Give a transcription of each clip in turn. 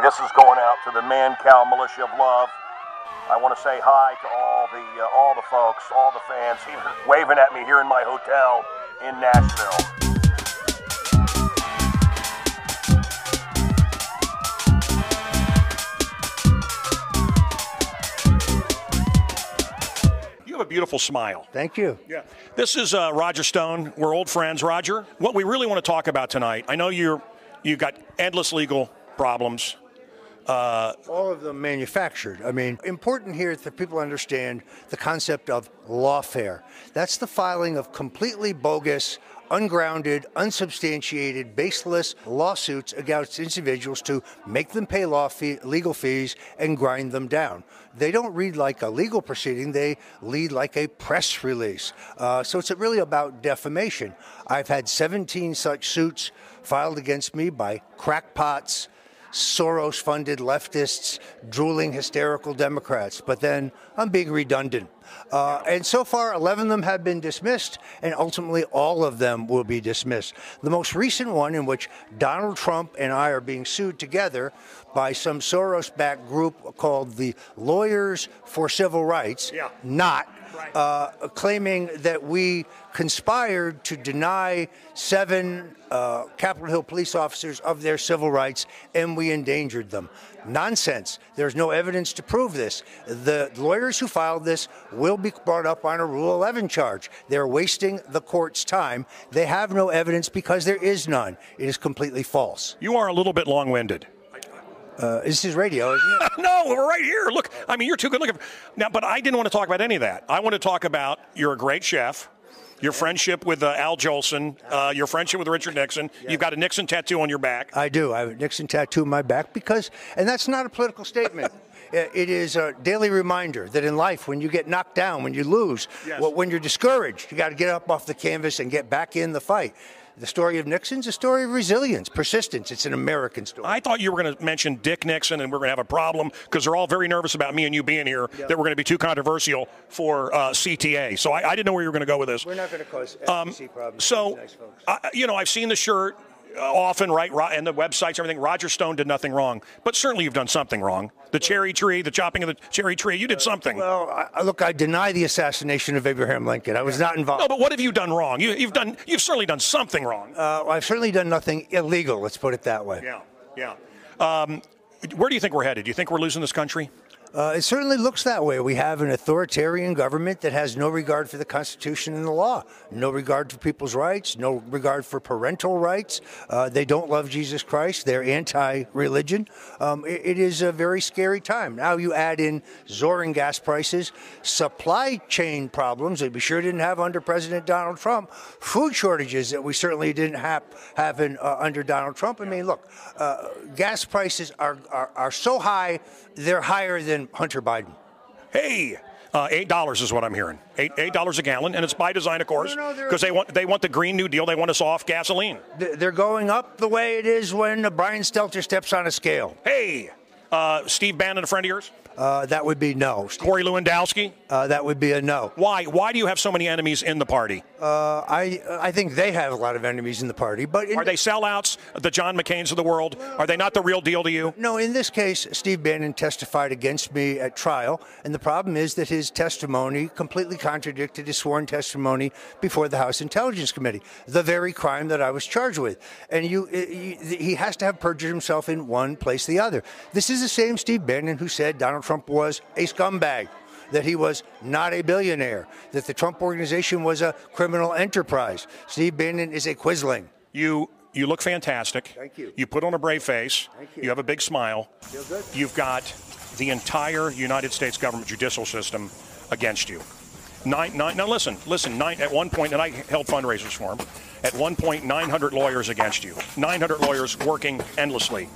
Hey, this is going out to the Mancow Militia of Love. I want to say hi to all the uh, all the folks, all the fans, even waving at me here in my hotel in Nashville. You have a beautiful smile. Thank you. Yeah. This is uh, Roger Stone. We're old friends, Roger. What we really want to talk about tonight. I know you're you got endless legal problems. Uh, All of them manufactured. I mean, important here is that people understand the concept of lawfare. That's the filing of completely bogus, ungrounded, unsubstantiated, baseless lawsuits against individuals to make them pay law fee, legal fees and grind them down. They don't read like a legal proceeding, they read like a press release. Uh, so it's really about defamation. I've had 17 such suits filed against me by crackpots. Soros funded leftists, drooling hysterical Democrats. But then I'm being redundant. Uh, and so far, 11 of them have been dismissed, and ultimately all of them will be dismissed. The most recent one, in which Donald Trump and I are being sued together by some Soros backed group called the Lawyers for Civil Rights, Yeah. not uh, claiming that we conspired to deny seven uh, Capitol Hill police officers of their civil rights and we endangered them. Nonsense. There's no evidence to prove this. The lawyers who filed this will be brought up on a Rule 11 charge. They're wasting the court's time. They have no evidence because there is none. It is completely false. you are a little bit long-winded. Uh, this is radio, isn't it? no, we're right here. Look, I mean, you're too good looking. Now, but I didn't want to talk about any of that. I want to talk about you're a great chef. Your friendship with uh, Al Jolson, uh, your friendship with Richard Nixon. You've got a Nixon tattoo on your back. I do. I have a Nixon tattoo on my back because, and that's not a political statement. It is a daily reminder that in life, when you get knocked down, when you lose, Yes. when you're discouraged, you got to get up off the canvas and get back in the fight. The story of Nixon's a story of resilience, persistence. It's an American story. I thought you were going to mention Dick Nixon, and we're going to have a problem because they're all very nervous about me and you being here. That we're going to be too controversial for uh, CTA. So I, I didn't know where you were going to go with this. We're not going to cause Um, problems. so, Nice. I, you know, I've seen the shirt often, right? And the websites, everything. Roger Stone did nothing wrong, but certainly you've done something wrong. The cherry tree, the chopping of the cherry tree, you did something. well, I, look, I deny the assassination of Abraham Lincoln. I was not involved. no, but what have you done wrong? You, you've done, you've certainly done something wrong. Uh, I've certainly done nothing illegal. Let's put it that way. yeah, yeah. Um, where do you think we're headed? Do you think we're losing this country? Uh, it certainly looks that way. We have an authoritarian government that has no regard for the Constitution and the law, no regard for people's rights, no regard for parental rights. Uh, they don't love Jesus Christ. They're anti religion. Um, it, it is a very scary time. Now you add in soaring gas prices, supply chain problems that we sure didn't have under President Donald Trump, food shortages that we certainly didn't have, uh, under Donald Trump. I mean, look, uh, gas prices are, are, are so high, they're higher than Hunter Biden. Hey, uh, eight dollars is what I'm hearing. Eight eight dollars a gallon, and it's by design, of course, No, no, because they want they want the Green New Deal. They want us off gasoline. They're going up the way it is when Brian Stelter steps on a scale. Hey, uh, Steve Bannon, a friend of yours? Uh, that would be no. Corey Lewandowski? Uh, that would be a no. Why? Why do you have so many enemies in the party? Uh, I I think they have a lot of enemies in the party, but in, Are they sellouts? The John McCain's of the world? Are they not the real deal to you? No, in this case, Steve Bannon testified against me at trial, and the problem is that his testimony completely contradicted his sworn testimony before the House Intelligence Committee, the very crime that I was charged with. And you, you he has to have perjured himself in one place or the other. This is the same Steve Bannon who said Donald Trump was a scumbag. That he was not a billionaire, that the Trump organization was a criminal enterprise. Steve Bannon is a quisling. You you look fantastic. Thank you. You put on a brave face. Thank you. You have a big smile. Feel good. You've got the entire United States government judicial system against you. Nine, nine, now listen, listen. Nine, at one point, and I held fundraisers for him. At one point, 900 lawyers against you. 900 lawyers working endlessly.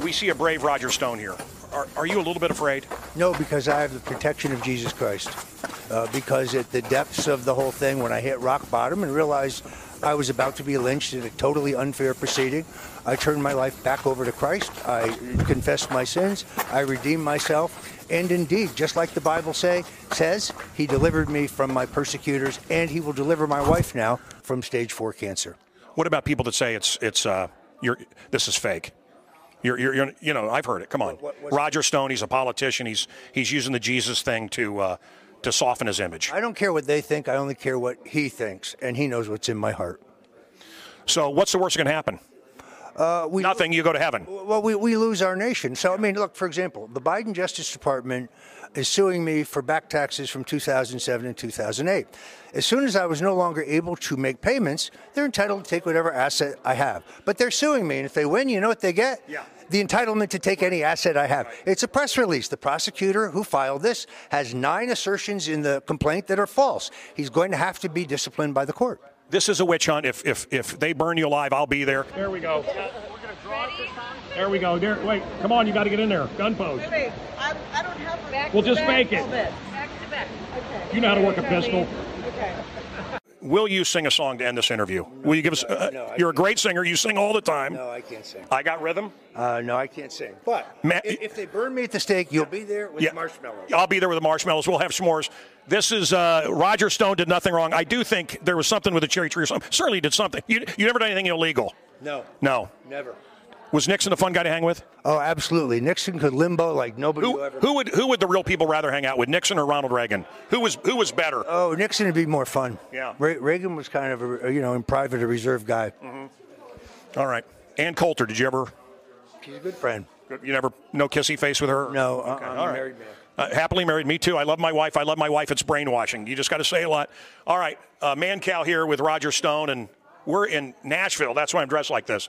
We see a brave Roger Stone here. Are, are you a little bit afraid? No, because I have the protection of Jesus Christ. Uh, because at the depths of the whole thing, when I hit rock bottom and realized I was about to be lynched in a totally unfair proceeding, I turned my life back over to Christ. I confessed my sins. I redeemed myself. And indeed, just like the Bible say says, He delivered me from my persecutors, and He will deliver my wife now from stage four cancer. What about people that say it's it's uh, you're this is fake? You're, you're, you're, you know, I've heard it. Come on, What- what's- Roger Stone. He's a politician. He's he's using the Jesus thing to uh, to soften his image. I don't care what they think. I only care what he thinks, and he knows what's in my heart. So what's the worst that can happen? Uh, we, Nothing. You go to heaven. Well, we, we lose our nation. So, I mean, look, for example, the Biden Justice Department is suing me for back taxes from 2007 and 2008. As soon as I was no longer able to make payments, they're entitled to take whatever asset I have. But they're suing me, and if they win, you know what they get? Yeah. The entitlement to take any asset I have. It's a press release. The prosecutor who filed this has nine assertions in the complaint that are false. He's going to have to be disciplined by the court. This is a witch hunt. If if if they burn you alive, I'll be there. There we go. There we go. There. Wait. Come on. You got to get in there. Gun pose. Wait, wait. I, I don't have a back We'll just back. make it. Back to back. Okay. You know how to work a pistol. Okay. Will you sing a song to end this interview? Will you give us? Uh, no, you're a great singer. You sing all the time. No, I can't sing. I got rhythm. Uh, no, I can't sing. But Ma- if, if they burn me at the stake, you'll be there with marshmallows. I'll be there with the marshmallows. We'll have s'mores. This is uh, Roger Stone did nothing wrong. I do think there was something with the cherry tree or something. Certainly did something. You, you never done anything illegal. No, No. never. Was Nixon a fun guy to hang with? Oh, absolutely. Nixon could limbo like nobody Who, ever. who would who would the real people rather hang out with, Nixon or Ronald Reagan? Who was who was better? Oh, Nixon would be more fun. Yeah. Re- Reagan was kind of a, you know, in private, a reserved guy. All right. Ann Coulter, did you ever? She's a good friend. You never no kissy face with her? No, uh, Okay, I'm all a right. married man. Uh, happily married. Me too. I love my wife. I love my wife. It's brainwashing. You just got to say a lot. All right. Uh, Mancow here with Roger Stone, and we're in Nashville. That's why I'm dressed like this.